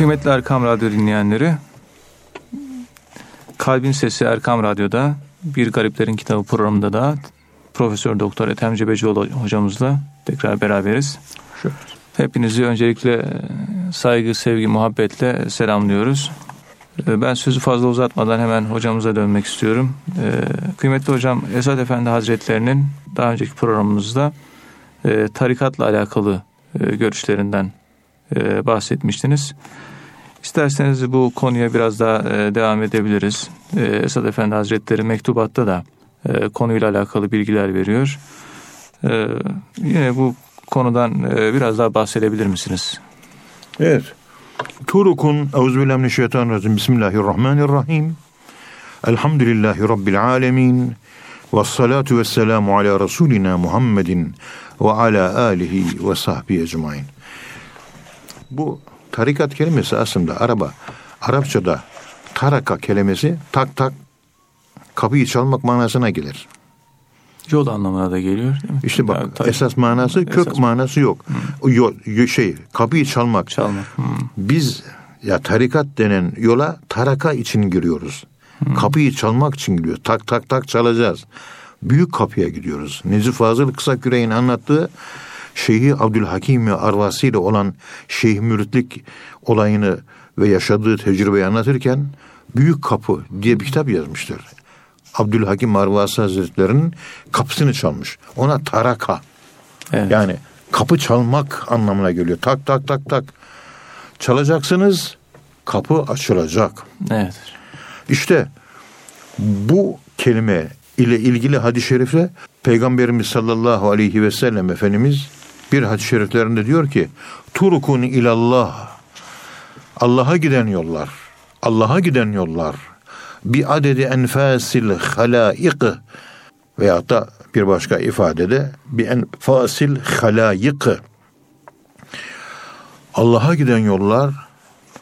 Kıymetli Erkam Radyo dinleyenleri, Kalbin Sesi Erkam Radyo'da Bir Gariplerin Kitabı programında da Profesör Doktor Ethem Cebecioğlu hocamızla tekrar beraberiz. Hepinizi öncelikle saygı, sevgi, muhabbetle selamlıyoruz. Ben sözü fazla uzatmadan hemen hocamıza dönmek istiyorum. Kıymetli hocam Esad Efendi Hazretlerinin daha önceki programımızda tarikatla alakalı görüşlerinden bahsetmiştiniz. İsterseniz bu konuya biraz daha devam edebiliriz. Esad Efendi Hazretleri mektubatta da konuyla alakalı bilgiler veriyor. Yine bu konudan biraz daha bahsedebilir misiniz? Evet. Turukun Euzubillahimineşşeytanirracim Bismillahirrahmanirrahim Elhamdülillahi Rabbil alemin Ve salatu ve selamu ala Resulina Muhammedin Ve ala alihi ve sahbihi ecmain Bu tarikat kelimesi aslında araba Arapçada taraka kelimesi tak tak kapıyı çalmak manasına gelir. Yol anlamına da geliyor değil mi? İşte bak yani, tabii. esas manası kök esas manası yok. Hmm. Yo, şey kapıyı çalmak. Çalmak. Hmm. Biz ya tarikat denen yola taraka için giriyoruz. Hmm. Kapıyı çalmak için giriyoruz. Tak tak tak çalacağız. Büyük kapıya gidiyoruz. Necip Fazıl Kısa Küreğin anlattığı Şeyhi Abdülhakim Arvasi ile olan Şeyh Müritlik olayını ve yaşadığı tecrübeyi anlatırken Büyük Kapı diye bir kitap yazmıştır. Abdülhakim Marvasi Hazretleri'nin kapısını çalmış. Ona taraka. Evet. Yani kapı çalmak anlamına geliyor. Tak tak tak tak. Çalacaksınız kapı açılacak. Evet. İşte bu kelime ile ilgili hadis-i şerife Peygamberimiz sallallahu aleyhi ve sellem Efendimiz bir hadis-i şeriflerinde diyor ki Turukun ilallah Allah'a giden yollar Allah'a giden yollar bi adedi enfasil halaik veyahut da bir başka ifadede bi enfasil halaik Allah'a giden yollar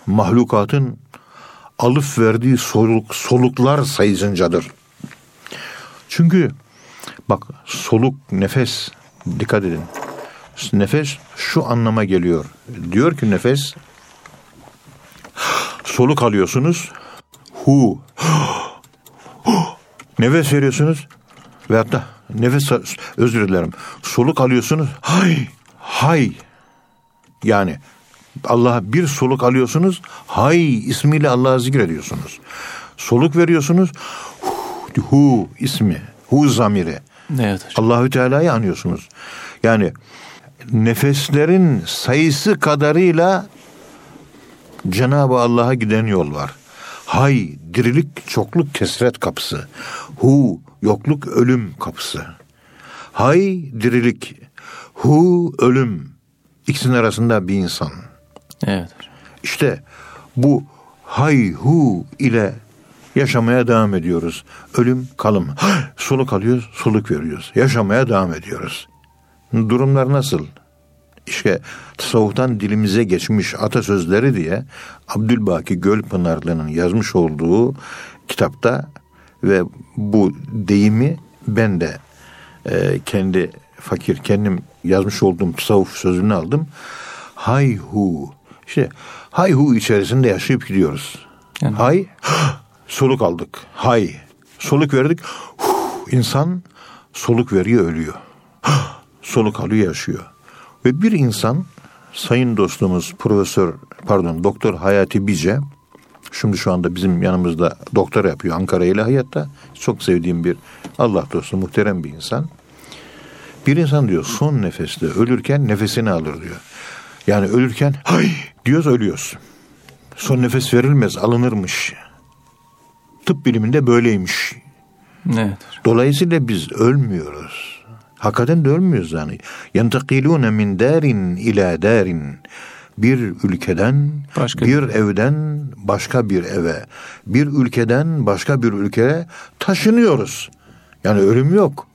mahlukatın alıp verdiği soluk, soluklar sayısıncadır. Çünkü bak soluk nefes dikkat edin. Nefes şu anlama geliyor. Diyor ki nefes soluk alıyorsunuz hu. nefes veriyorsunuz ve hatta nefes özür dilerim. Soluk alıyorsunuz. Hay hay. Yani Allah'a bir soluk alıyorsunuz. Hay ismiyle Allah'ı zikrediyorsunuz. Soluk veriyorsunuz. Hu, hu ismi. Hu zamiri. Evet. Allahü Teala'yı anıyorsunuz. Yani nefeslerin sayısı kadarıyla Cenab-ı Allah'a giden yol var. Hay dirilik çokluk kesret kapısı. Hu yokluk ölüm kapısı. Hay dirilik. Hu ölüm. İkisinin arasında bir insan. Evet. İşte bu hay hu ile yaşamaya devam ediyoruz. Ölüm kalım. Soluk alıyoruz, soluk veriyoruz. Yaşamaya devam ediyoruz. Durumlar nasıl? işte tasavvuftan dilimize geçmiş atasözleri diye Abdülbaki Gölpınarlı'nın yazmış olduğu kitapta ve bu deyimi ben de e, kendi fakir kendim yazmış olduğum tasavvuf sözünü aldım. Hayhu. İşte hayhu içerisinde yaşayıp gidiyoruz. Yani. Hay soluk aldık. Hay soluk verdik. Huh, insan soluk veriyor ölüyor. soluk alıyor yaşıyor. Ve bir insan sayın dostumuz profesör pardon doktor Hayati Bice şimdi şu anda bizim yanımızda doktor yapıyor Ankara İlahiyat'ta. Çok sevdiğim bir Allah dostu muhterem bir insan. Bir insan diyor son nefeste ölürken nefesini alır diyor. Yani ölürken hay diyoruz ölüyoruz. Son nefes verilmez alınırmış. Tıp biliminde böyleymiş. Evet. Dolayısıyla biz ölmüyoruz. Hakikaten de ölmüyoruz yani. Yentakilune min darin ila darin. Bir ülkeden, başka bir evden başka bir eve, bir ülkeden başka bir ülkeye taşınıyoruz. Yani ölüm yok.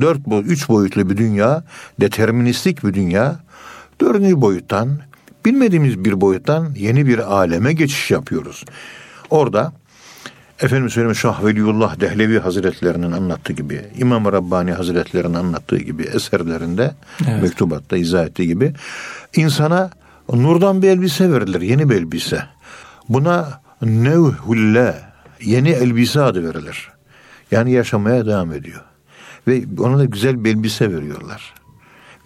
Dört üç boyutlu bir dünya, deterministik bir dünya. Dördüncü boyuttan, bilmediğimiz bir boyuttan yeni bir aleme geçiş yapıyoruz. Orada Efendim söyleyeyim Şah Veliullah Dehlevi Hazretlerinin anlattığı gibi, İmam Rabbani Hazretlerinin anlattığı gibi eserlerinde, evet. mektubatta izah ettiği gibi insana Nurdan bir elbise verilir, yeni bir elbise. Buna nevhulle, yeni elbise adı verilir. Yani yaşamaya devam ediyor. Ve ona da güzel bir elbise veriyorlar.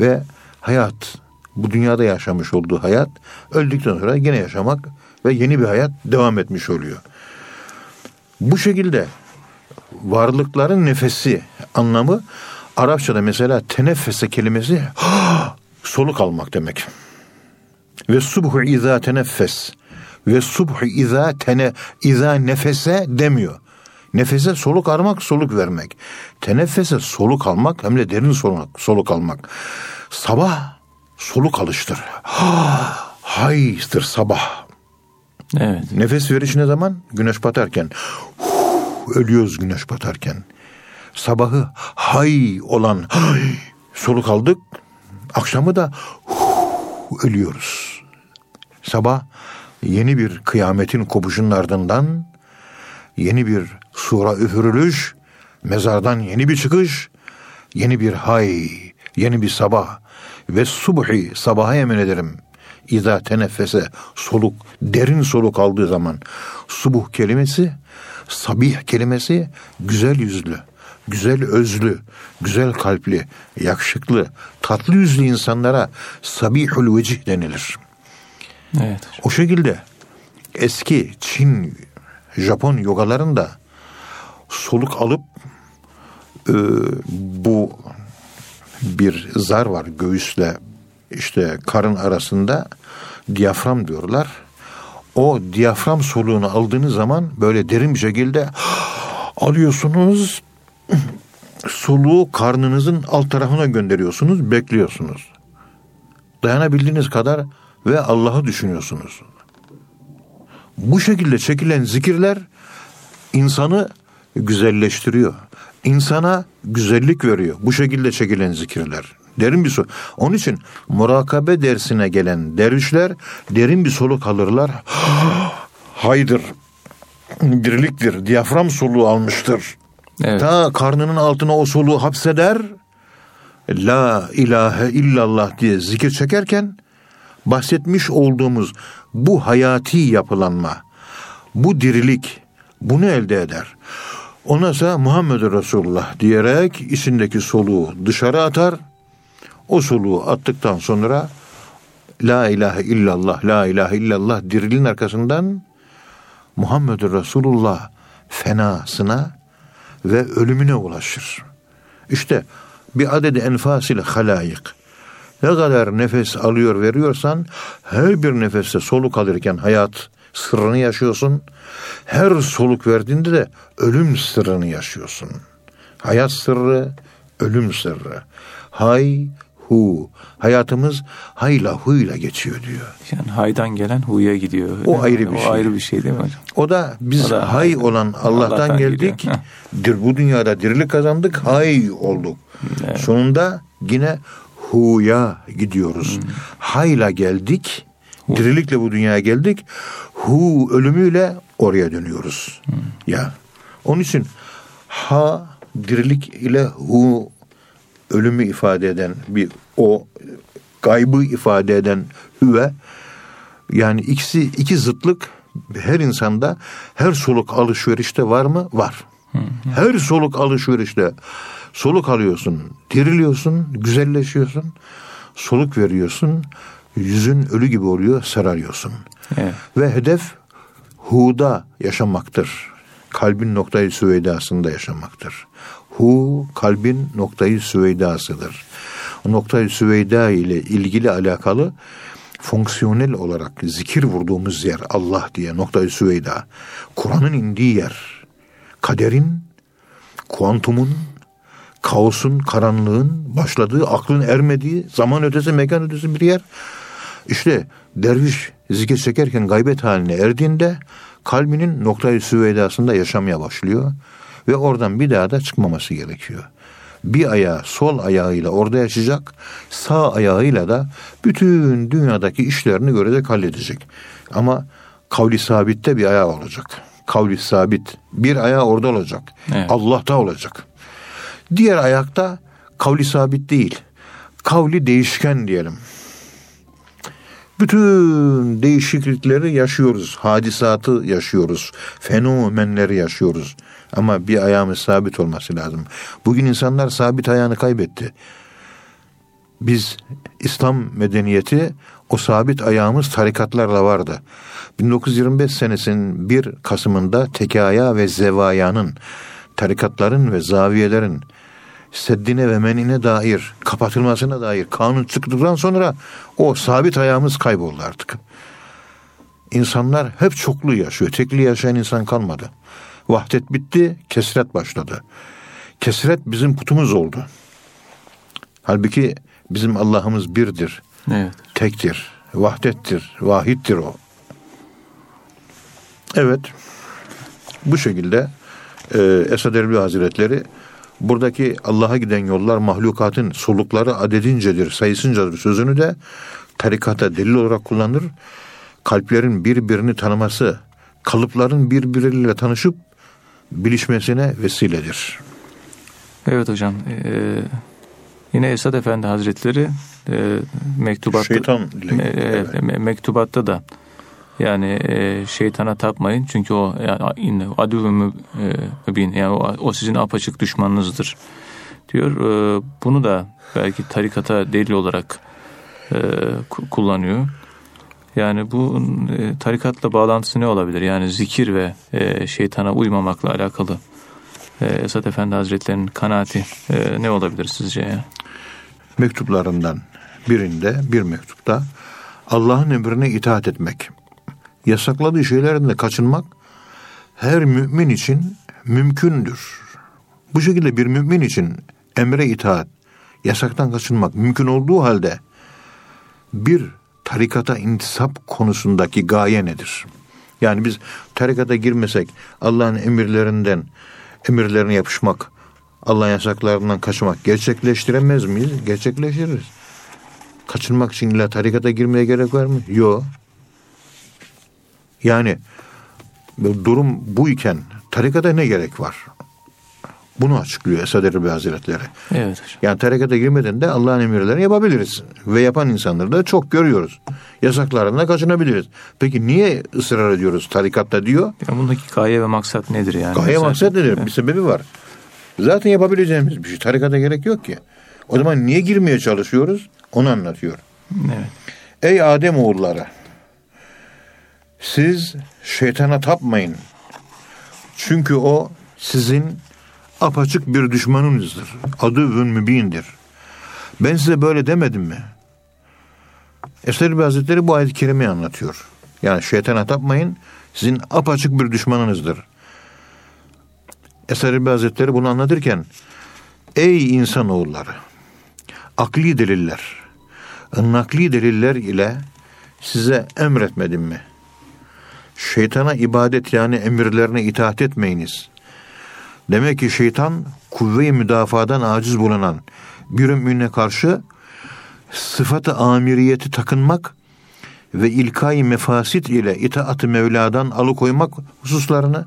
Ve hayat, bu dünyada yaşamış olduğu hayat, öldükten sonra yine yaşamak ve yeni bir hayat devam etmiş oluyor. Bu şekilde varlıkların nefesi anlamı Arapçada mesela teneffese kelimesi soluk almak demek. Ve subhu izâ teneffes ve subhu izâ tene izâ nefese demiyor. Nefese soluk almak, soluk vermek. Teneffese soluk almak hem de derin soluk, soluk almak. Sabah soluk alıştır. Haydır sabah. Evet. Nefes veriş ne zaman? Güneş batarken. ölüyoruz güneş batarken. Sabahı hay olan hay, soluk aldık. Akşamı da ölüyoruz. Sabah yeni bir kıyametin kopuşunun ardından yeni bir sura üfürülüş, mezardan yeni bir çıkış, yeni bir hay, yeni bir sabah ve subhi sabaha yemin ederim. İza teneffese soluk, derin soluk aldığı zaman subuh kelimesi, sabih kelimesi güzel yüzlü, güzel özlü, güzel kalpli, yakışıklı, tatlı yüzlü insanlara sabihul vecih denilir. Evet. O şekilde eski Çin, Japon yogalarında soluk alıp e, bu bir zar var göğüsle işte karın arasında diyafram diyorlar. O diyafram soluğunu aldığınız zaman böyle derin bir şekilde alıyorsunuz soluğu karnınızın alt tarafına gönderiyorsunuz, bekliyorsunuz. Dayanabildiğiniz kadar ve Allah'ı düşünüyorsunuz. Bu şekilde çekilen zikirler insanı güzelleştiriyor. İnsana güzellik veriyor. Bu şekilde çekilen zikirler. Derin bir su. Onun için murakabe dersine gelen dervişler derin bir soluk alırlar. Haydır. Dirliktir. Diyafram soluğu almıştır. Evet. Ta karnının altına o soluğu hapseder. La ilahe illallah diye zikir çekerken bahsetmiş olduğumuz bu hayati yapılanma, bu dirilik bunu elde eder. Onasa Muhammed Resulullah diyerek içindeki soluğu dışarı atar. O soluğu attıktan sonra La ilahe illallah, la ilahe illallah dirilin arkasından Muhammed Resulullah fenasına ve ölümüne ulaşır. İşte bir adedi enfas ile halayık. Ne kadar nefes alıyor veriyorsan her bir nefeste soluk alırken hayat sırrını yaşıyorsun. Her soluk verdiğinde de ölüm sırrını yaşıyorsun. Hayat sırrı, ölüm sırrı. Hay, hu. Hayatımız hayla huyla geçiyor diyor. Yani haydan gelen huya gidiyor. O ayrı bir o şey. ayrı bir şey değil mi hocam? O da biz O da hay hay- olan Allah'tan, Allah'tan geldik. Dir, bu dünyada dirilik kazandık, hay olduk. Sonunda yine huya gidiyoruz. Hmm. Hayla geldik. Dirilikle bu dünyaya geldik. Hu ölümüyle oraya dönüyoruz. Hmm. Ya. Onun için ha dirilik ile hu ölümü ifade eden bir o gaybı ifade eden hüve yani ikisi iki zıtlık her insanda her soluk alışverişte var mı? Var. Her soluk alışverişte soluk alıyorsun, diriliyorsun, güzelleşiyorsun, soluk veriyorsun, yüzün ölü gibi oluyor, sararıyorsun. Evet. Ve hedef huda yaşamaktır. Kalbin noktayı süveydasında yaşamaktır. Hu kalbin noktayı süveydasıdır. O noktayı süveyda ile ilgili alakalı fonksiyonel olarak zikir vurduğumuz yer Allah diye noktayı süveyda. Kur'an'ın indiği yer. Kaderin, kuantumun, kaosun, karanlığın başladığı, aklın ermediği, zaman ötesi, mekan ötesi bir yer. İşte derviş zikir çekerken gaybet haline erdiğinde kalbinin noktayı süveydasında yaşamaya başlıyor ve oradan bir daha da çıkmaması gerekiyor. Bir ayağı sol ayağıyla orada yaşayacak, sağ ayağıyla da bütün dünyadaki işlerini görecek, halledecek. Ama kavli sabitte bir ayağı olacak. Kavli sabit. Bir ayağı orada olacak. Evet. Allah'ta olacak. Diğer ayakta kavli sabit değil. Kavli değişken diyelim. Bütün değişiklikleri yaşıyoruz. Hadisatı yaşıyoruz. Fenomenleri yaşıyoruz. Ama bir ayağımız sabit olması lazım. Bugün insanlar sabit ayağını kaybetti. Biz İslam medeniyeti o sabit ayağımız tarikatlarla vardı. 1925 senesinin 1 Kasım'ında tekaya ve zevayanın, tarikatların ve zaviyelerin seddine ve menine dair, kapatılmasına dair kanun çıktıktan sonra o sabit ayağımız kayboldu artık. İnsanlar hep çoklu yaşıyor. Tekli yaşayan insan kalmadı. Vahdet bitti, kesret başladı. Kesret bizim putumuz oldu. Halbuki bizim Allah'ımız birdir. Evet. Tektir, vahdettir, vahittir o. Evet, bu şekilde e, Esad Erbil Hazretleri buradaki Allah'a giden yollar mahlukatın solukları adedincedir, sayısıncadır sözünü de tarikata delil olarak kullanır. Kalplerin birbirini tanıması, kalıpların birbirleriyle tanışıp bilişmesine vesiledir. Evet hocam. Ee, yine Esad Efendi Hazretleri e, mektubatta Şeytan ile- me- evet, me- mektubatta da yani e, şeytana tapmayın çünkü o yani mü- e, mübin yani o, o sizin apaçık düşmanınızdır diyor. E, bunu da belki tarikata delil olarak e, ku- kullanıyor. Yani bu e, tarikatla bağlantısı ne olabilir? Yani zikir ve e, şeytana uymamakla alakalı. E, Esat Efendi Hazretleri'nin kanaati e, ne olabilir sizce? ya? mektuplarından birinde bir mektupta Allah'ın emrine itaat etmek, yasakladığı şeylerden de kaçınmak her mümin için mümkündür. Bu şekilde bir mümin için emre itaat, yasaktan kaçınmak mümkün olduğu halde bir tarikata intisap konusundaki gaye nedir? Yani biz tarikata girmesek Allah'ın emirlerinden emirlerine yapışmak, Allah'ın yasaklarından kaçmak gerçekleştiremez miyiz? Gerçekleştiririz. Kaçınmak için illa tarikata girmeye gerek var mı? Yok. Yani durum bu iken tarikata ne gerek var? Bunu açıklıyor Esad Erbil Hazretleri. Evet hocam. Yani tarikata girmeden de Allah'ın emirlerini yapabiliriz. Ve yapan insanları da çok görüyoruz. Yasaklarından kaçınabiliriz. Peki niye ısrar ediyoruz tarikatta diyor? Ya bundaki gaye ve maksat nedir yani? Gaye Mesela- maksat nedir? Bir sebebi var. Zaten yapabileceğimiz bir şey. Tarikata gerek yok ki. O zaman niye girmeye çalışıyoruz? Onu anlatıyor. Evet. Ey Adem oğulları siz şeytana tapmayın. Çünkü o sizin apaçık bir düşmanınızdır. Adüvün mübindir. Ben size böyle demedim mi? Esad Erbil Hazretleri bu ayet-i kerimeyi anlatıyor. Yani şeytana tapmayın sizin apaçık bir düşmanınızdır. Esad Erbil Hazretleri bunu anlatırken ey insanoğulları akli deliller nakli deliller ile size emretmedim mi? Şeytana ibadet yani emirlerine itaat etmeyiniz. Demek ki şeytan kuvve-i müdafadan aciz bulunan bir mümine karşı sıfatı amiriyeti takınmak ve ilkay mefasit ile itaat-ı Mevla'dan alıkoymak hususlarını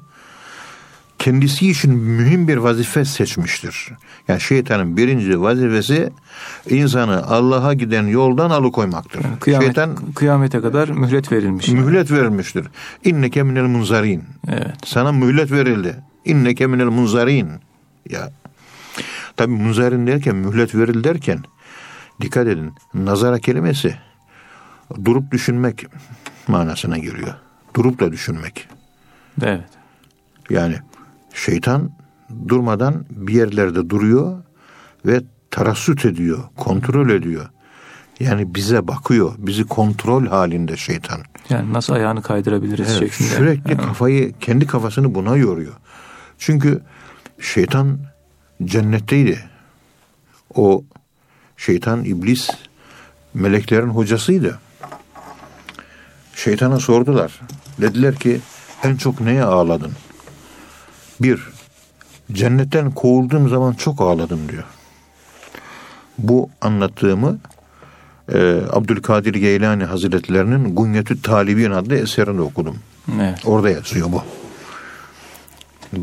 kendisi için mühim bir vazife seçmiştir. Yani şeytanın birinci vazifesi insanı Allah'a giden yoldan alıkoymaktır. Yani kıyamet, Şeytan kıyamete kadar mühlet verilmiş. yani. mühlet verilmiştir. İnneke minel munzarin. Evet. Sana mühlet verildi. İnneke minel munzarin. Ya. Tabi munzarin derken mühlet veril derken dikkat edin. Nazara kelimesi durup düşünmek manasına geliyor. Durup da düşünmek. Evet. Yani şeytan durmadan bir yerlerde duruyor ve tarassut ediyor, kontrol ediyor. Yani bize bakıyor, bizi kontrol halinde şeytan. Yani nasıl ayağını kaydırabiliriz Evet, şeklinde. sürekli kafayı, kendi kafasını buna yoruyor. Çünkü şeytan cennetteydi. O şeytan, iblis meleklerin hocasıydı. Şeytana sordular. Dediler ki en çok neye ağladın? Bir, cennetten kovulduğum zaman çok ağladım diyor. Bu anlattığımı e, Abdülkadir Geylani Hazretlerinin Gunyetü Talibin adlı eserinde okudum. Evet. Orada yazıyor bu.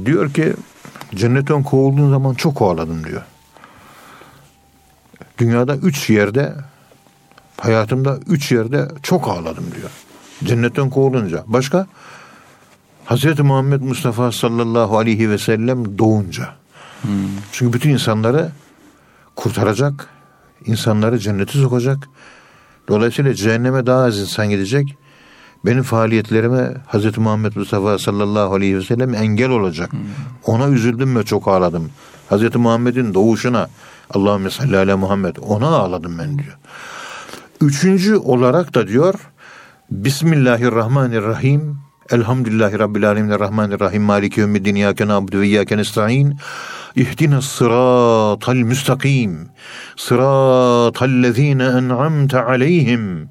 Diyor ki cennetten kovulduğun zaman çok ağladım diyor. Dünyada üç yerde Hayatımda üç yerde çok ağladım diyor. Cennetten kovulunca. Başka? Hazreti Muhammed Mustafa sallallahu aleyhi ve sellem doğunca. Hmm. Çünkü bütün insanları kurtaracak, insanları cennete sokacak. Dolayısıyla cehenneme daha az insan gidecek. Benim faaliyetlerime Hazreti Muhammed Mustafa sallallahu aleyhi ve sellem engel olacak. Hmm. Ona üzüldüm ve çok ağladım. Hazreti Muhammed'in doğuşuna Allahümme salli ala Muhammed ona ağladım ben diyor. Üçüncü olarak da diyor Bismillahirrahmanirrahim Elhamdülillahi Rabbil Alemin Rahmanirrahim Maliki Yevmiddin İyyâke nâbudu ve İyyâke nesta'in İhdina sıratal müstakim Sıratal lezîne en'amte aleyhim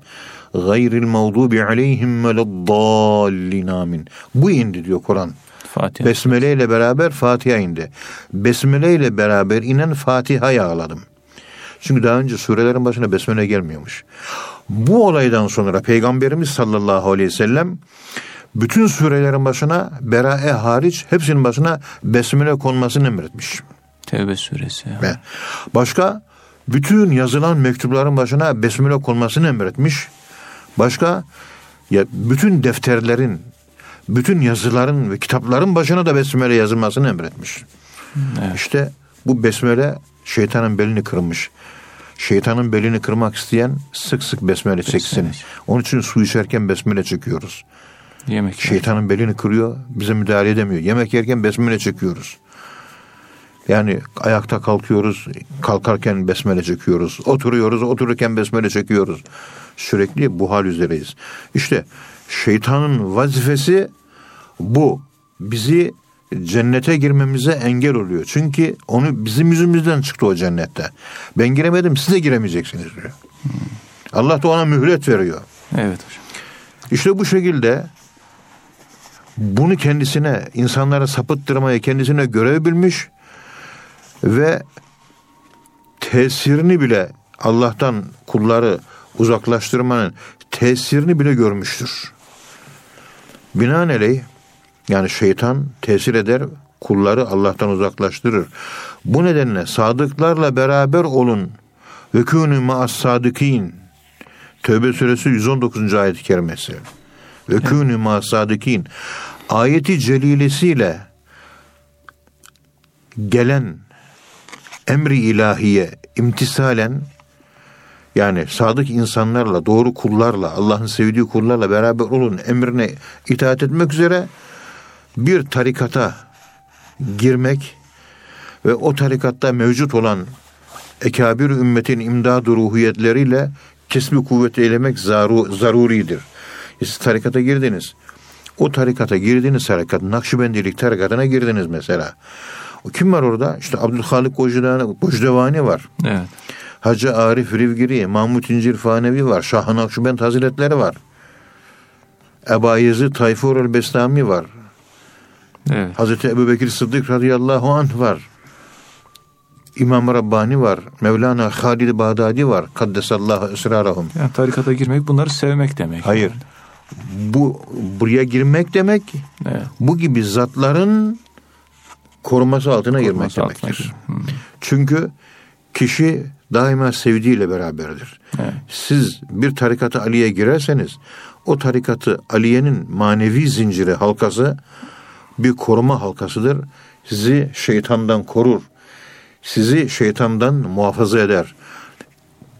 gayril mağdubi aleyhim veleddallin amin. Bu indi diyor Kur'an. Fatiha. Besmele ile beraber Fatiha indi. Besmele ile beraber inen Fatiha'yı ağladım. Çünkü daha önce surelerin başına besmele gelmiyormuş. Bu olaydan sonra Peygamberimiz sallallahu aleyhi ve sellem bütün surelerin başına Berae hariç hepsinin başına besmele konmasını emretmiş. Tevbe suresi. Ve başka bütün yazılan mektupların başına besmele konmasını emretmiş. Başka ya bütün defterlerin, bütün yazıların ve kitapların başına da besmele yazılmasını emretmiş. Evet. İşte bu besmele şeytanın belini kırmış. Şeytanın belini kırmak isteyen sık sık besmele çeksin. Onun için su içerken besmele çekiyoruz. Yemek Şeytanın belini kırıyor, bize müdahale edemiyor. Yemek yerken besmele çekiyoruz. Yani ayakta kalkıyoruz, kalkarken besmele çekiyoruz. Oturuyoruz, otururken besmele çekiyoruz. Sürekli bu hal üzereyiz. İşte şeytanın vazifesi bu. Bizi cennete girmemize engel oluyor. Çünkü onu bizim yüzümüzden çıktı o cennette. Ben giremedim siz de giremeyeceksiniz diyor. Hmm. Allah da ona mühlet veriyor. Evet hocam. İşte bu şekilde bunu kendisine insanlara sapıttırmaya kendisine görev bilmiş ve tesirini bile Allah'tan kulları uzaklaştırmanın tesirini bile görmüştür. Binaenaleyh yani şeytan tesir eder, kulları Allah'tan uzaklaştırır. Bu nedenle sadıklarla beraber olun. Ve kûnü ma'as sadıkîn. Tövbe suresi 119. ayet-i kerimesi. Ve kûnü ma'as sadıkîn. Ayeti celilesiyle gelen emri ilahiye imtisalen yani sadık insanlarla, doğru kullarla, Allah'ın sevdiği kullarla beraber olun emrine itaat etmek üzere bir tarikata girmek ve o tarikatta mevcut olan ekabir ümmetin imdad ruhiyetleriyle kesbi kuvvet eylemek zaru, zaruridir. Siz tarikata girdiniz. O tarikata girdiğiniz tarikat, Nakşibendilik tarikatına girdiniz mesela. O kim var orada? İşte Abdülhalik Gocdevani var. Evet. Hacı Arif Rivgiri, Mahmut İncir Fanevi var. Şah-ı Nakşibend Hazretleri var. Eba Yezid Tayfur el-Bestami var. Evet. Hazreti Ebu Bekir Sıddık radıyallahu anh var. İmam Rabbani var. Mevlana Halid Bağdadi var. Kaddesallahu esrarahum. Yani tarikata girmek bunları sevmek demek. Hayır. Bu buraya girmek demek evet. bu gibi zatların koruması altına girmek altına demektir. Hmm. Çünkü kişi daima sevdiğiyle beraberdir. Evet. Siz bir tarikatı Ali'ye girerseniz o tarikatı Aliye'nin manevi zinciri halkası bir koruma halkasıdır. Sizi şeytandan korur. Sizi şeytandan muhafaza eder.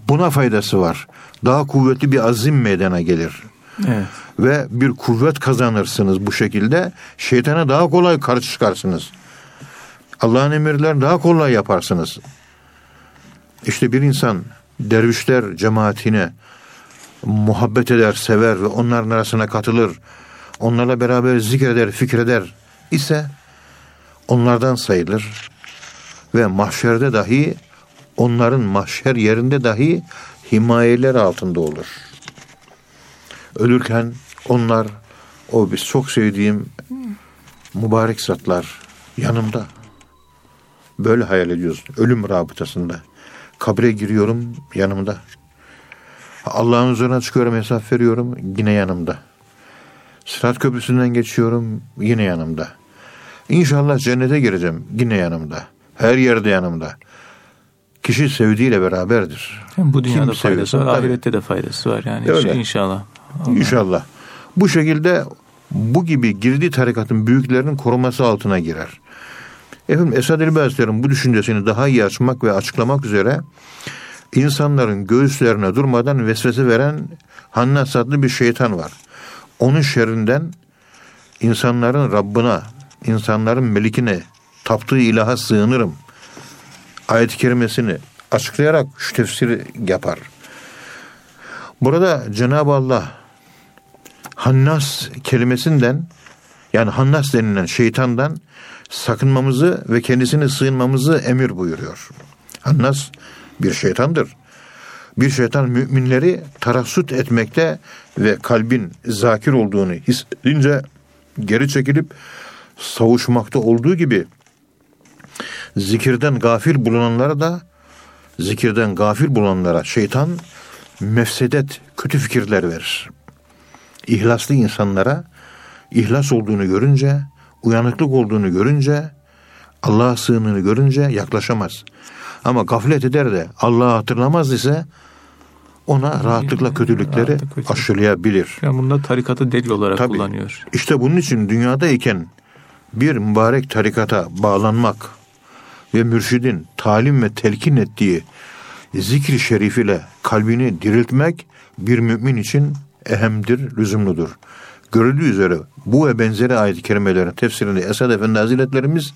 Buna faydası var. Daha kuvvetli bir azim meydana gelir. Evet. Ve bir kuvvet kazanırsınız bu şekilde. Şeytana daha kolay karşı çıkarsınız. Allah'ın emirlerini daha kolay yaparsınız. İşte bir insan dervişler cemaatine muhabbet eder, sever ve onların arasına katılır. Onlarla beraber zikreder, fikreder ise onlardan sayılır ve mahşerde dahi onların mahşer yerinde dahi himayeler altında olur. Ölürken onlar o biz çok sevdiğim mübarek zatlar yanımda. Böyle hayal ediyoruz ölüm rabıtasında. Kabre giriyorum yanımda. Allah'ın huzuruna çıkıyorum hesap veriyorum yine yanımda. Sırat köprüsünden geçiyorum yine yanımda. İnşallah cennete gireceğim. Yine yanımda. Her yerde yanımda. kişi sevdiğiyle beraberdir. Hem bu dünyada Kim faydası var, tabii. ahirette de faydası var yani Öyle. inşallah. Allah. İnşallah. Bu şekilde bu gibi girdiği tarikatın büyüklerinin koruması altına girer. Efendim Esad Elbi Hazretleri'nin bu düşüncesini daha iyi açmak ve açıklamak üzere insanların göğüslerine durmadan vesvese veren Hannas adlı bir şeytan var. Onun şerrinden insanların Rabbına, insanların melikine, taptığı ilaha sığınırım. Ayet-i kerimesini açıklayarak şu tefsiri yapar. Burada Cenab-ı Allah Hannas kelimesinden yani Hannas denilen şeytandan sakınmamızı ve kendisine sığınmamızı emir buyuruyor. Hannas bir şeytandır. Bir şeytan müminleri tarassut etmekte ve kalbin zakir olduğunu hissedince geri çekilip savuşmakta olduğu gibi zikirden gafil bulunanlara da zikirden gafil bulunanlara şeytan mefsedet, kötü fikirler verir. İhlaslı insanlara ihlas olduğunu görünce, uyanıklık olduğunu görünce, Allah'a sığındığını görünce yaklaşamaz. Ama gaflet eder de Allah'ı hatırlamaz ise ona rahatlıkla kötülükleri Rahatlık kötülük. aşılayabilir. Yani bunda tarikatı delil olarak Tabii. kullanıyor. İşte bunun için dünyadayken bir mübarek tarikata bağlanmak ve mürşidin talim ve telkin ettiği zikri şerif ile kalbini diriltmek bir mümin için ehemdir, lüzumludur. Görüldüğü üzere bu ve benzeri ayet-i kerimelerin tefsirinde Esad Efendi Hazretlerimiz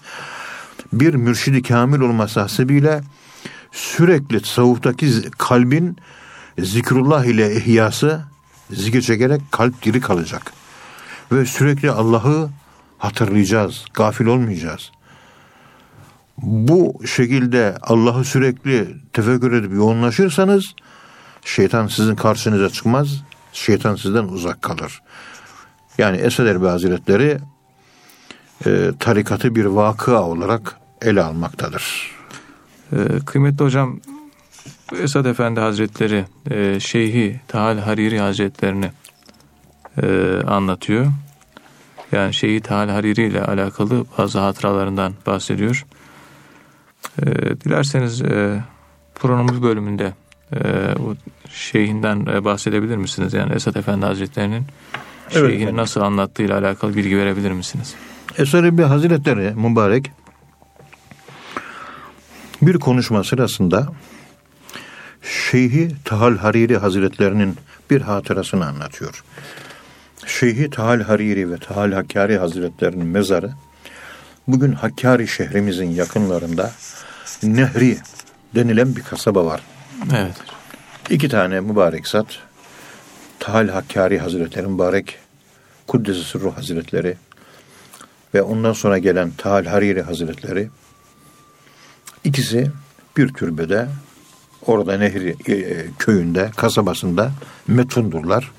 bir mürşidi kamil olması hasebiyle sürekli tasavvuftaki kalbin zikrullah ile ihyası zikir çekerek kalp diri kalacak. Ve sürekli Allah'ı hatırlayacağız, gafil olmayacağız. Bu şekilde Allah'ı sürekli tefekkür edip yoğunlaşırsanız şeytan sizin karşınıza çıkmaz, şeytan sizden uzak kalır. Yani Esed Erbil Hazretleri e, tarikatı bir vakıa olarak ele almaktadır. Ee, kıymetli hocam Esad Efendi Hazretleri e, Şeyhi Tahal Hariri Hazretlerini e, anlatıyor. Yani Şeyhi Tahal Hariri ile alakalı bazı hatıralarından bahsediyor. E, dilerseniz e, programımız bölümünde e, bu şeyhinden e, bahsedebilir misiniz? Yani Esad Efendi Hazretlerinin Evet nasıl anlattığıyla alakalı bilgi verebilir misiniz? Esad Erbil Hazretleri mübarek bir konuşma sırasında Şeyhi Tahal Hariri Hazretlerinin bir hatırasını anlatıyor. Şeyhi Tahal Hariri ve Tahal Hakkari Hazretlerinin mezarı bugün Hakkari şehrimizin yakınlarında Nehri denilen bir kasaba var. Evet. İki tane mübarek zat Tahal Hakkari Hazretleri mübarek Kuddesi Sırru Hazretleri ve ondan sonra gelen Tahal Hariri Hazretleri ikisi bir türbede orada Nehri e, köyünde kasabasında metundurlar.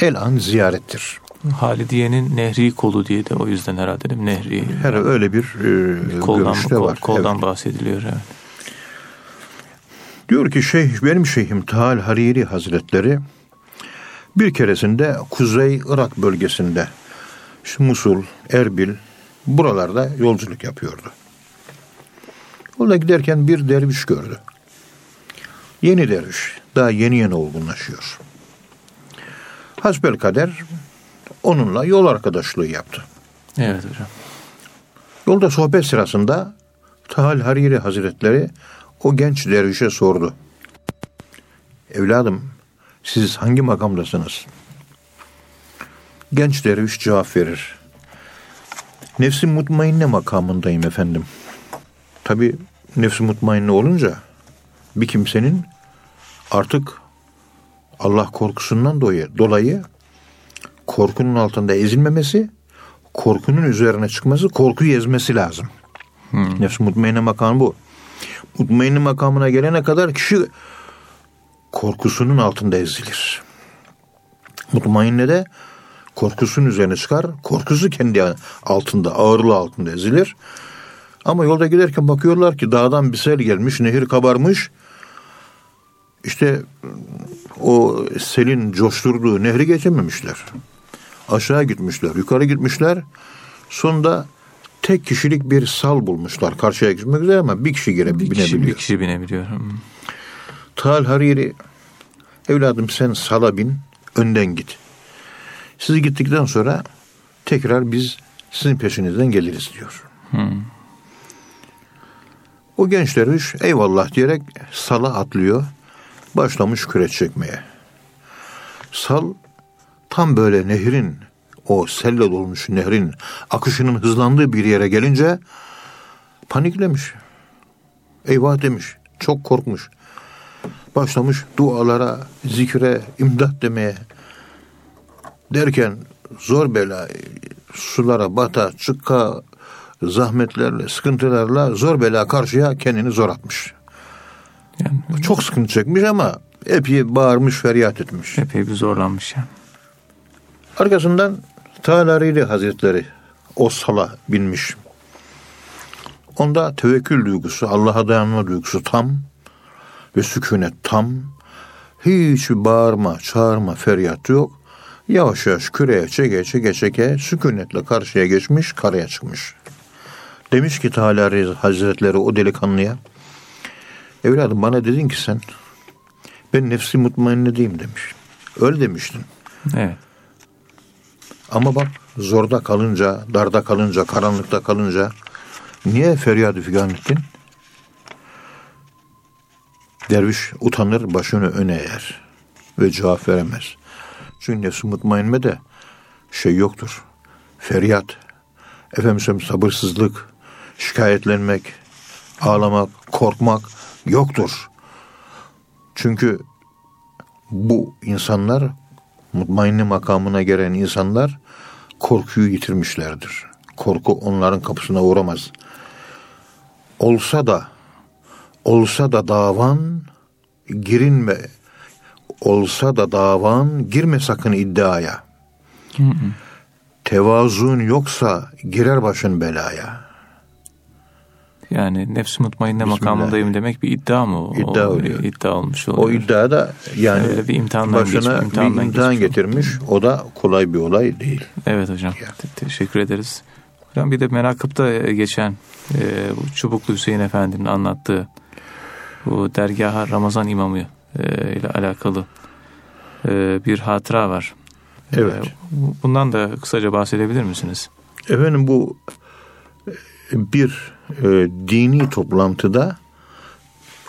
El an ziyarettir. Halidiye'nin Nehri kolu diye de o yüzden herhalde değil mi? Nehri. Her öyle bir e, koldan, görüşte kol- var. koldan Evet. bahsediliyor. Evet. Diyor ki şeyh benim şeyhim Tahal Hariri Hazretleri bir keresinde Kuzey Irak bölgesinde işte Musul, Erbil buralarda yolculuk yapıyordu. Orada giderken bir derviş gördü. Yeni derviş. Daha yeni yeni olgunlaşıyor. Hasbel kader onunla yol arkadaşlığı yaptı. Evet hocam. Yolda sohbet sırasında Tahal Hariri Hazretleri o genç dervişe sordu. Evladım siz hangi makamdasınız? Genç derviş cevap verir. Nefsi mutmainne makamındayım efendim. Tabi nefsi mutmainne olunca bir kimsenin artık Allah korkusundan dolayı, dolayı korkunun altında ezilmemesi, korkunun üzerine çıkması, korkuyu ezmesi lazım. Nefs mutmainne makamı bu. Mutmainne makamına gelene kadar kişi korkusunun altında ezilir. Mutmainne de korkusunun üzerine çıkar. Korkusu kendi altında, ağırlığı altında ezilir. Ama yolda giderken bakıyorlar ki dağdan bir sel gelmiş, nehir kabarmış. İşte o selin coşturduğu nehri geçememişler. Aşağı gitmişler, yukarı gitmişler. Sonunda tek kişilik bir sal bulmuşlar karşıya geçmek üzere ama bir kişi girip Bir binebiliyor. bir kişi binebiliyor. Hmm. Tal Hariri evladım sen sala bin önden git. Siz gittikten sonra tekrar biz sizin peşinizden geliriz diyor. Hmm. O genç derviş eyvallah diyerek sala atlıyor. Başlamış küreç çekmeye. Sal tam böyle nehrin o selle dolmuş nehrin akışının hızlandığı bir yere gelince paniklemiş. Eyvah demiş. Çok korkmuş. Başlamış dualara, zikre, imdat demeye. Derken zor bela sulara bata, çıkka, zahmetlerle, sıkıntılarla zor bela karşıya kendini zor atmış. Yani Çok sıkıntı çekmiş ama epey bağırmış, feryat etmiş. epey bir zorlanmış yani. Arkasından Talarili Hazretleri o sala binmiş. Onda tevekkül duygusu, Allah'a dayanma duygusu tam ve sükunet tam. Hiç bağırma, çağırma, feryat yok. Yavaş yavaş küreye çeke çeke çeke sükunetle karşıya geçmiş, karaya çıkmış. Demiş ki Teala Hazretleri o delikanlıya, evladım bana dedin ki sen, ben nefsi mutmainne değilim demiş. Öyle demiştin. Evet. Ama bak zorda kalınca, darda kalınca, karanlıkta kalınca niye feryadı figan ettin? Derviş utanır, başını öne eğer ve cevap veremez. Çünkü nefsi mutmainme de şey yoktur. Feryat, efendim sabırsızlık, şikayetlenmek, ağlamak, korkmak yoktur. Çünkü bu insanlar mutmainne makamına gelen insanlar korkuyu yitirmişlerdir. Korku onların kapısına uğramaz. Olsa da olsa da davan girinme olsa da davan girme sakın iddiaya. Tevazun yoksa girer başın belaya. Yani nefs mutmainne makamındayım demek bir iddia mı? o? İddia o, oluyor. iddia olmuş oluyor. O iddiada yani Öyle bir imtihandan başına geçmiş, bir imtihandan imtihan geçmiş. getirmiş. O da kolay bir olay değil. Evet hocam. Te- teşekkür ederiz. Hocam bir de merakıpta geçen e, bu Çubuklu Hüseyin Efendi'nin anlattığı bu dergaha Ramazan imamı e, ile alakalı e, bir hatıra var. Evet. E, bu- bundan da kısaca bahsedebilir misiniz? Efendim bu bir e, dini toplantıda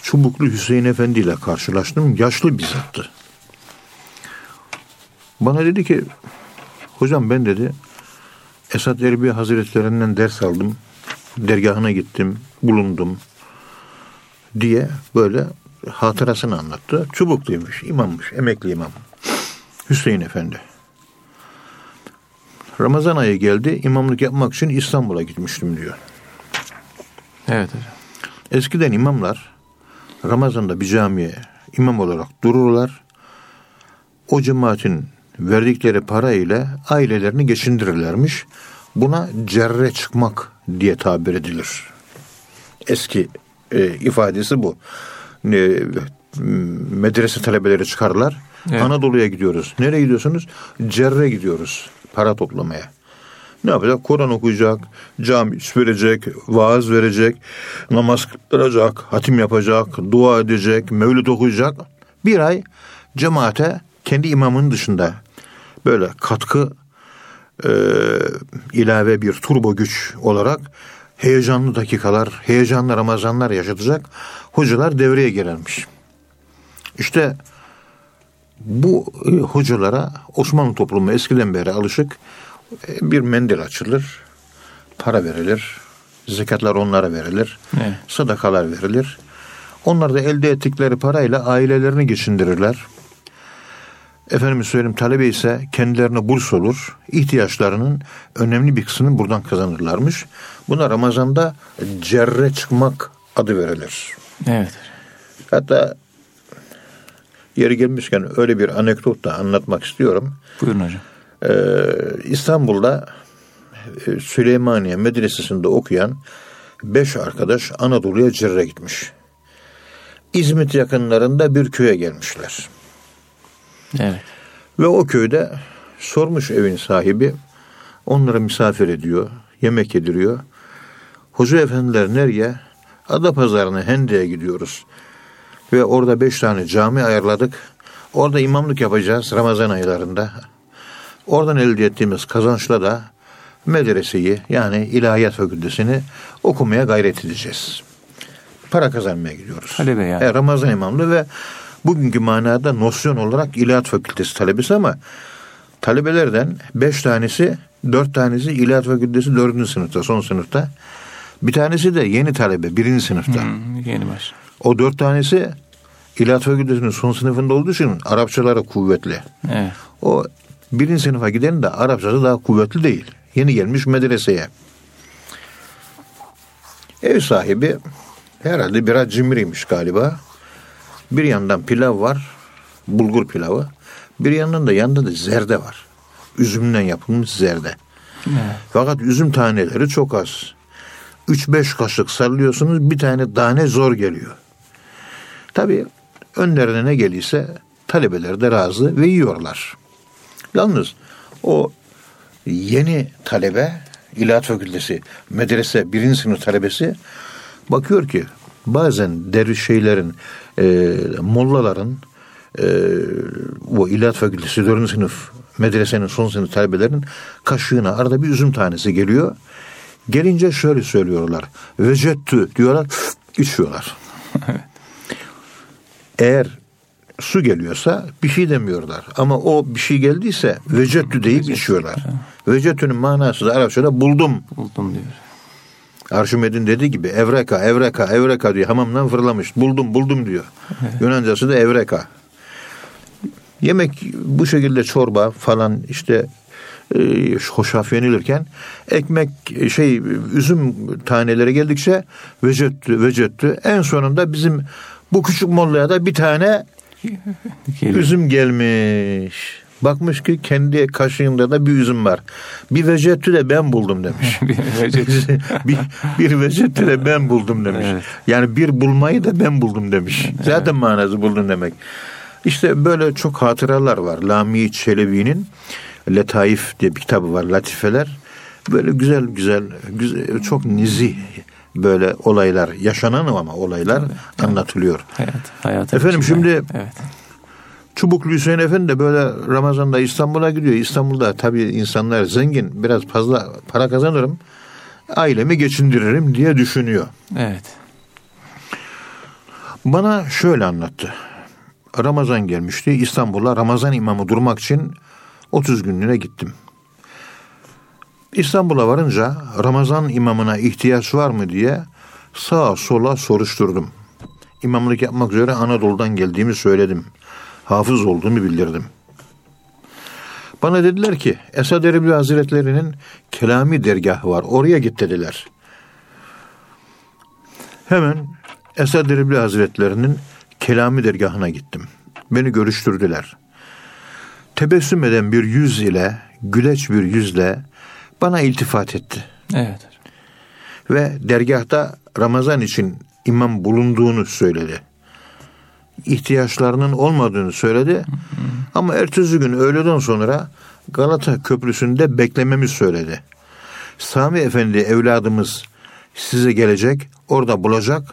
Çubuklu Hüseyin Efendi ile karşılaştım. Yaşlı bir zattı. Bana dedi ki hocam ben dedi Esad Erbil Hazretlerinden ders aldım. Dergahına gittim, bulundum diye böyle hatırasını anlattı. Çubukluymuş, imammış, emekli imam. Hüseyin Efendi. Ramazan ayı geldi. imamlık yapmak için İstanbul'a gitmiştim diyor. Evet hocam. Eskiden imamlar Ramazan'da bir camiye imam olarak dururlar. O cemaatin verdikleri para ile ailelerini geçindirirlermiş. Buna cerre çıkmak diye tabir edilir. Eski e, ifadesi bu. E, medrese talebeleri çıkarlar. Evet. Anadolu'ya gidiyoruz. Nereye gidiyorsunuz? Cerre gidiyoruz. Para toplamaya. Ne yapacak? Kur'an okuyacak, cami süpürecek, vaaz verecek, namaz kıldıracak, hatim yapacak, dua edecek, mevlüt okuyacak. Bir ay cemaate kendi imamının dışında böyle katkı e, ilave bir turbo güç olarak heyecanlı dakikalar, heyecanlı Ramazanlar yaşatacak hocalar devreye girermiş. İşte bu e, hocalara Osmanlı toplumu eskiden beri alışık e, bir mendil açılır, para verilir, zekatlar onlara verilir, Evet. sadakalar verilir. Onlar da elde ettikleri parayla ailelerini geçindirirler. Efendim söyleyeyim talebe ise kendilerine burs olur. ihtiyaçlarının önemli bir kısmını buradan kazanırlarmış. Buna Ramazan'da cerre çıkmak adı verilir. Evet. Hatta yeri gelmişken öyle bir anekdot da anlatmak istiyorum. Buyurun hocam. Ee, İstanbul'da e, Süleymaniye Medresesi'nde okuyan beş arkadaş Anadolu'ya Cirre gitmiş. İzmit yakınlarında bir köye gelmişler. Evet. Ve o köyde sormuş evin sahibi onları misafir ediyor, yemek yediriyor. Hoca efendiler nereye? Adapazarı'na Hende'ye gidiyoruz. Ve orada beş tane cami ayarladık. Orada imamlık yapacağız Ramazan aylarında. Oradan elde ettiğimiz kazançla da medreseyi yani ilahiyat fakültesini okumaya gayret edeceğiz. Para kazanmaya gidiyoruz. Talebe yani. E, Ramazan imamlığı ve bugünkü manada nosyon olarak ilahiyat fakültesi talebesi ama talebelerden beş tanesi, dört tanesi ilahiyat fakültesi dördüncü sınıfta, son sınıfta. Bir tanesi de yeni talebe, birinci sınıfta. Hmm, yeni baş. O dört tanesi ilahiyat fakültesinin son sınıfında olduğu için Arapçaları kuvvetli. Evet. O birinci sınıfa giden de Arapçası daha kuvvetli değil. Yeni gelmiş medreseye. Ev sahibi herhalde biraz cimriymiş galiba. Bir yandan pilav var, bulgur pilavı. Bir yandan da yanında da zerde var. Üzümden yapılmış zerde. Evet. Fakat üzüm taneleri çok az. 3-5 kaşık sallıyorsunuz bir tane tane zor geliyor. Tabii önlerine ne gelirse talebeler de razı ve yiyorlar. Yalnız o yeni talebe İlahiyat Fakültesi medrese birinci sınıf talebesi bakıyor ki bazen derviş şeylerin e, mollaların e, bu İlahiyat Fakültesi dördüncü sınıf medresenin son sınıf talebelerinin kaşığına arada bir üzüm tanesi geliyor. Gelince şöyle söylüyorlar. Vecettü diyorlar, içiyorlar. Eğer su geliyorsa bir şey demiyorlar. Ama o bir şey geldiyse vecettü deyip içiyorlar. Vecettü'nün manası da Arapçada buldum. Buldum diyor. Arşimed'in dediği gibi evreka, evreka, evreka diyor. Hamamdan fırlamış. Buldum, buldum diyor. Yunancası da evreka. Yemek bu şekilde çorba falan işte e, hoşaf yenilirken ekmek şey üzüm taneleri geldikçe vecettü vecettü en sonunda bizim bu küçük mollaya da bir tane üzüm gelmiş. Bakmış ki kendi kaşığında da bir üzüm var. Bir vecettü de ben buldum demiş. bir, bir vecettü de ben buldum demiş. Evet. Yani bir bulmayı da ben buldum demiş. Zaten manası buldum demek. İşte böyle çok hatıralar var. Lami Çelebi'nin Letaif diye bir kitabı var. Latifeler. Böyle güzel güzel, güzel çok nizi böyle olaylar yaşanan ama olaylar anlatılıyor. Hayat, hayat Efendim içinde. şimdi- Evet. Çubuklu Hüseyin Efendi de böyle Ramazan'da İstanbul'a gidiyor. İstanbul'da tabii insanlar zengin biraz fazla para kazanırım. Ailemi geçindiririm diye düşünüyor. Evet. Bana şöyle anlattı. Ramazan gelmişti. İstanbul'a Ramazan imamı durmak için 30 günlüğüne gittim. İstanbul'a varınca Ramazan imamına ihtiyaç var mı diye sağa sola soruşturdum. İmamlık yapmak üzere Anadolu'dan geldiğimi söyledim. Hafız olduğumu bildirdim. Bana dediler ki Esad Erbil Hazretleri'nin kelami dergahı var. Oraya git dediler. Hemen Esad Erbil Hazretleri'nin kelami dergahına gittim. Beni görüştürdüler. Tebessüm eden bir yüz ile, güleç bir yüzle bana iltifat etti. Evet. Ve dergahta Ramazan için imam bulunduğunu söyledi. İhtiyaçlarının olmadığını söyledi. Ama ertesi gün öğleden sonra Galata Köprüsü'nde beklememi söyledi. Sami Efendi evladımız size gelecek, orada bulacak,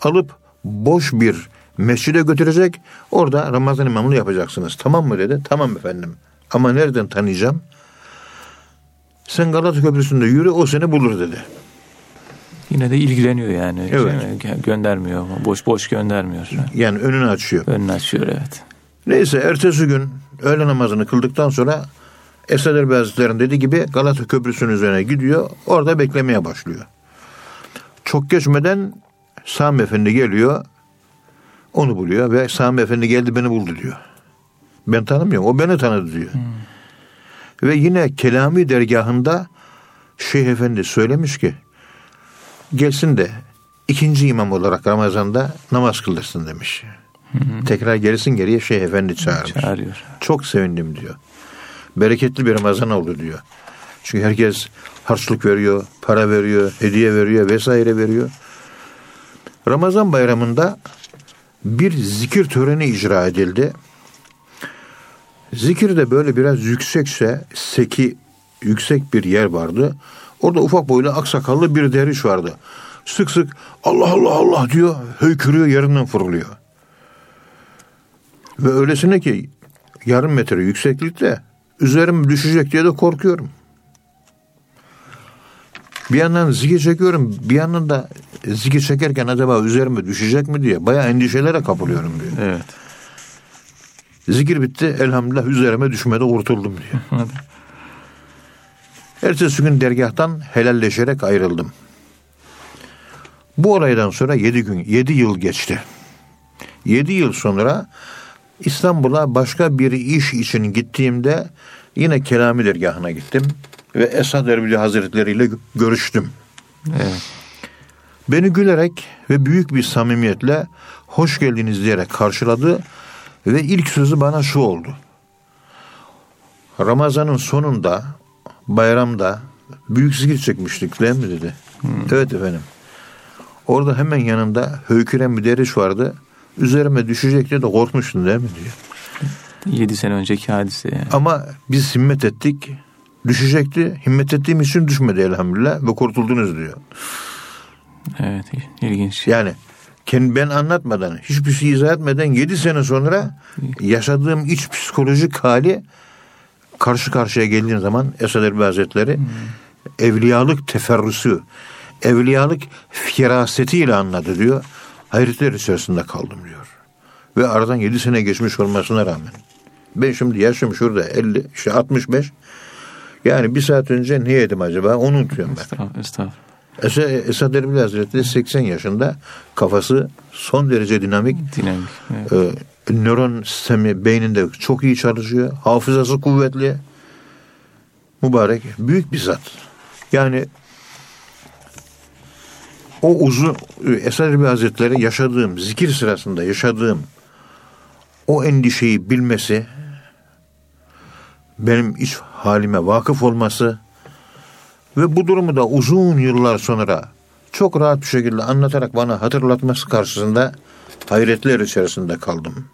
alıp boş bir mescide götürecek, orada Ramazan imamlığı yapacaksınız. Tamam mı dedi. Tamam efendim. Ama nereden tanıyacağım? Sen Galata Köprüsü'nde yürü, o seni bulur dedi. Yine de ilgileniyor yani. Evet. Şey mi? Gö- Göndermiyor. Boş boş göndermiyor. Yani önünü açıyor. Önünü açıyor evet. Neyse ertesi gün öğle namazını kıldıktan sonra Esad Erbil Hazretleri'nin dediği gibi Galata Köprüsü'nün üzerine gidiyor. Orada beklemeye başlıyor. Çok geçmeden Sami Efendi geliyor. Onu buluyor ve Sami Efendi geldi beni buldu diyor. Ben tanımıyorum. O beni tanıdı diyor. Ve yine Kelami dergahında Şeyh Efendi söylemiş ki gelsin de ikinci imam olarak Ramazan'da namaz kıldırsın demiş. Tekrar gerisin geriye Şeyh Efendi çağırmış. Çağırıyor. Çok sevindim diyor. Bereketli bir Ramazan oldu diyor. Çünkü herkes harçlık veriyor, para veriyor, hediye veriyor vesaire veriyor. Ramazan bayramında bir zikir töreni icra edildi. Zikir de böyle biraz yüksekse, seki yüksek bir yer vardı. Orada ufak boylu aksakallı bir deriş vardı. Sık sık Allah Allah Allah diyor, höykürüyor, yerinden fırlıyor. Ve öylesine ki yarım metre yükseklikte üzerim düşecek diye de korkuyorum. Bir yandan zikir çekiyorum, bir yandan da zikir çekerken acaba üzerime düşecek mi diye bayağı endişelere kapılıyorum diyor. Evet. Zikir bitti, elhamdülillah üzerime düşmede kurtuldum diyor. Ertesi gün dergahtan helalleşerek ayrıldım. Bu olaydan sonra yedi gün, yedi yıl geçti. Yedi yıl sonra İstanbul'a başka bir iş için gittiğimde yine Kelami dergahına gittim ve Esad Erbil Hazretleri ile görüştüm. Evet. Beni gülerek ve büyük bir samimiyetle hoş geldiniz diyerek karşıladı ve ilk sözü bana şu oldu. Ramazanın sonunda bayramda büyük zikir çekmiştik değil mi dedi. Evet efendim. Orada hemen yanında höyküren bir deriş vardı. Üzerime düşecekti de korkmuştun değil mi diyor. 7 sene önceki hadise yani. Ama biz himmet ettik. Düşecekti. Himmet ettiğim için düşmedi elhamdülillah ve kurtuldunuz diyor. Evet ilginç. Yani kendi ben anlatmadan, hiçbir şey izah etmeden 7 sene sonra yaşadığım iç psikolojik hali karşı karşıya geldiğin zaman Esad Erbil Hazretleri evliyalık teferrüsü, evliyalık firasetiyle anladı diyor. Hayretler içerisinde kaldım diyor. Ve aradan 7 sene geçmiş olmasına rağmen. Ben şimdi yaşım şurada 50, işte 65. Yani bir saat önce ne yedim acaba onu unutuyorum ben. Estağfurullah. estağfurullah. Esad, Erbil Hazretleri 80 yaşında kafası son derece dinamik. Dinamik. Evet. Ee, nöron sistemi beyninde çok iyi çalışıyor. Hafızası kuvvetli. Mübarek büyük bir zat. Yani o uzun Esad Erbil Hazretleri yaşadığım zikir sırasında yaşadığım o endişeyi bilmesi benim iç halime vakıf olması ve bu durumu da uzun yıllar sonra çok rahat bir şekilde anlatarak bana hatırlatması karşısında hayretler içerisinde kaldım.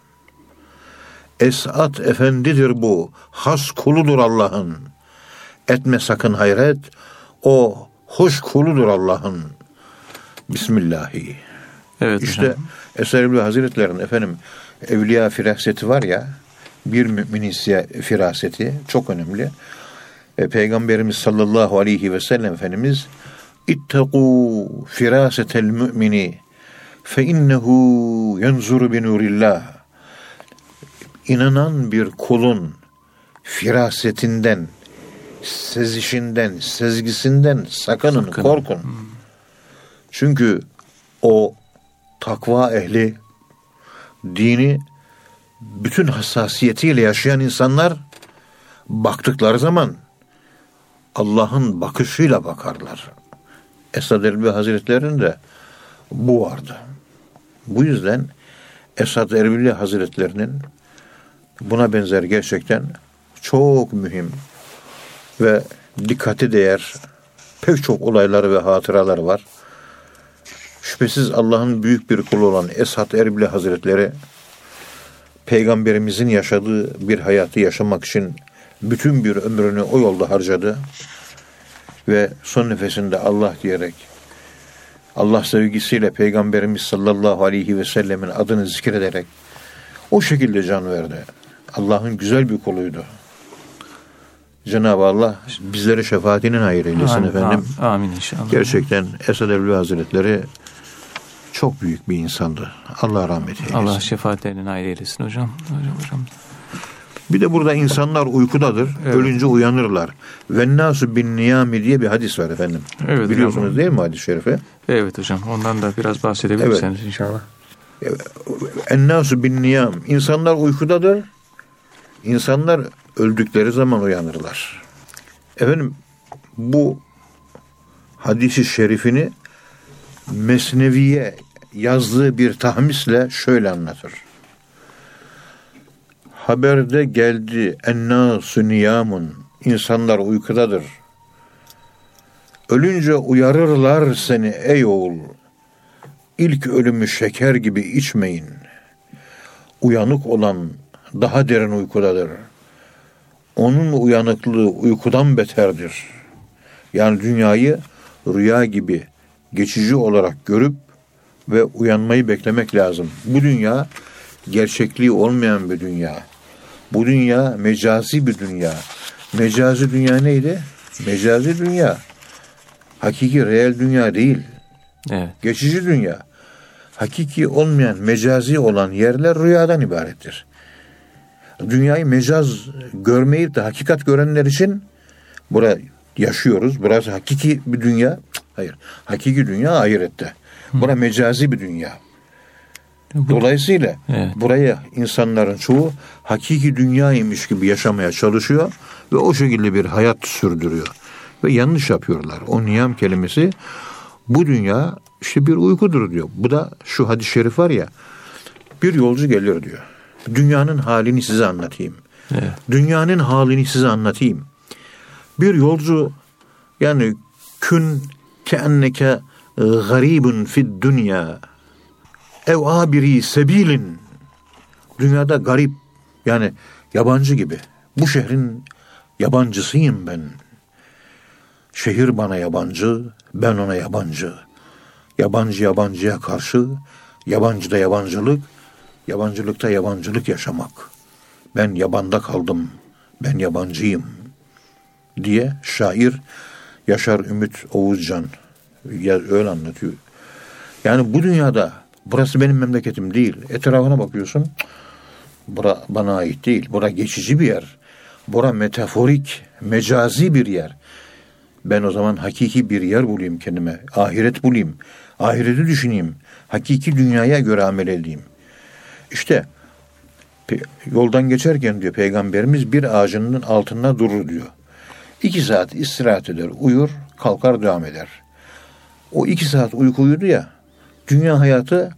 Esat efendidir bu, has kuludur Allah'ın. Etme sakın hayret, o hoş kuludur Allah'ın. Bismillahi. Evet İşte hocam. Eser İbni Hazretleri'nin efendim evliya firaseti var ya bir müminin firaseti çok önemli. E, Peygamberimiz sallallahu aleyhi ve sellem Efendimiz ittaku firasetel mümini fe innehu yenzuru bi nurillah inanan bir kulun firasetinden sezişinden, sezgisinden sakının, Sakın. korkun. Çünkü o takva ehli dini bütün hassasiyetiyle yaşayan insanlar baktıkları zaman Allah'ın bakışıyla bakarlar. Esad Erbil Hazretleri'nin de bu vardı. Bu yüzden Esad Erbil Hazretleri'nin buna benzer gerçekten çok mühim ve dikkate değer pek çok olayları ve hatıraları var. Şüphesiz Allah'ın büyük bir kulu olan Esad Erbil Hazretleri peygamberimizin yaşadığı bir hayatı yaşamak için bütün bir ömrünü o yolda harcadı ve son nefesinde Allah diyerek Allah sevgisiyle peygamberimiz sallallahu aleyhi ve sellemin adını zikrederek o şekilde can verdi. Allah'ın güzel bir kuluydu. Cenab-ı Allah bizlere şefaatinin hayır eylesin Amin, efendim. amin, inşallah. Gerçekten Esad Erbil Hazretleri çok büyük bir insandı. Allah rahmet eylesin. Allah şefaatlerinin ayrı eylesin hocam. Hocam, hocam. Bir de burada insanlar uykudadır. Evet. Ölünce uyanırlar. Ve nasu bin niyami diye bir hadis var efendim. Evet, Biliyorsunuz hocam. değil mi hadis-i şerife? Evet hocam. Ondan da biraz bahsedebilirseniz inşallah. Ennasu bin niyam. İnsanlar uykudadır. İnsanlar öldükleri zaman uyanırlar. Efendim bu hadisi şerifini Mesnevi'ye yazdığı bir tahmisle şöyle anlatır. Haberde geldi ennâsü niyamun. İnsanlar uykudadır. Ölünce uyarırlar seni ey oğul. İlk ölümü şeker gibi içmeyin. Uyanık olan daha derin uykudadır. Onun uyanıklığı uykudan beterdir. Yani dünyayı rüya gibi geçici olarak görüp ve uyanmayı beklemek lazım. Bu dünya gerçekliği olmayan bir dünya. Bu dünya mecazi bir dünya. Mecazi dünya neydi? Mecazi dünya. Hakiki reel dünya değil. Evet. Geçici dünya. Hakiki olmayan, mecazi olan yerler rüyadan ibarettir. Dünyayı mecaz görmeyip de hakikat görenler için bura yaşıyoruz. Burası hakiki bir dünya. Hayır. Hakiki dünya ahirette. Bura mecazi bir dünya. Dolayısıyla Evet. buraya insanların çoğu hakiki dünyaymış gibi yaşamaya çalışıyor ve o şekilde bir hayat sürdürüyor. Ve yanlış yapıyorlar. O niyam kelimesi bu dünya işte bir uykudur diyor. Bu da şu hadis-i şerif var ya bir yolcu geliyor diyor. Dünyanın halini size anlatayım. Evet. Dünyanın halini size anlatayım. Bir yolcu yani kün keenneke e, garibun fid dünya ev abiri sebilin dünyada garip yani yabancı gibi. Bu şehrin yabancısıyım ben. Şehir bana yabancı, ben ona yabancı. Yabancı yabancıya karşı, yabancıda yabancılık, yabancılıkta yabancılık yaşamak. Ben yabanda kaldım, ben yabancıyım diye şair Yaşar Ümit Oğuzcan öyle anlatıyor. Yani bu dünyada burası benim memleketim değil. Etrafına bakıyorsun. Bura bana ait değil. Bura geçici bir yer. Bura metaforik, mecazi bir yer. Ben o zaman hakiki bir yer bulayım kendime. Ahiret bulayım. Ahireti düşüneyim. Hakiki dünyaya göre amel edeyim. İşte yoldan geçerken diyor peygamberimiz bir ağacının altında durur diyor. İki saat istirahat eder, uyur, kalkar devam eder. O iki saat uyku uyudu ya, dünya hayatı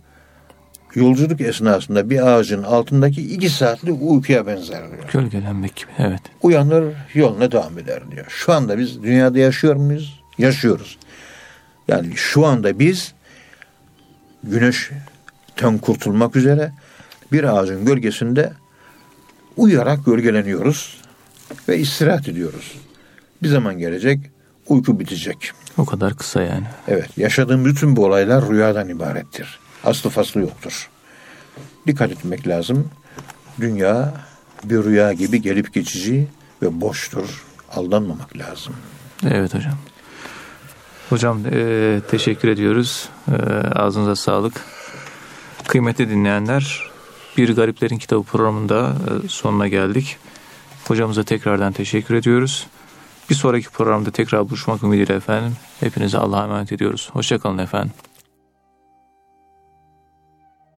yolculuk esnasında bir ağacın altındaki iki saatlik uykuya benzer diyor. Gölgelenmek gibi. Evet. Uyanır, yoluna devam eder diyor. Şu anda biz dünyada yaşıyor muyuz? Yaşıyoruz. Yani şu anda biz güneşten kurtulmak üzere bir ağacın gölgesinde uyuyarak gölgeleniyoruz ve istirahat ediyoruz. Bir zaman gelecek, uyku bitecek. O kadar kısa yani. Evet, yaşadığım bütün bu olaylar rüyadan ibarettir. Aslı faslı yoktur. Dikkat etmek lazım. Dünya bir rüya gibi gelip geçici ve boştur. Aldanmamak lazım. Evet hocam. Hocam e, teşekkür ediyoruz. E, ağzınıza sağlık. Kıymetli dinleyenler, Bir Gariplerin Kitabı programında e, sonuna geldik. Hocamıza tekrardan teşekkür ediyoruz. Bir sonraki programda tekrar buluşmak ümidiyle efendim. Hepinize Allah'a emanet ediyoruz. Hoşçakalın efendim.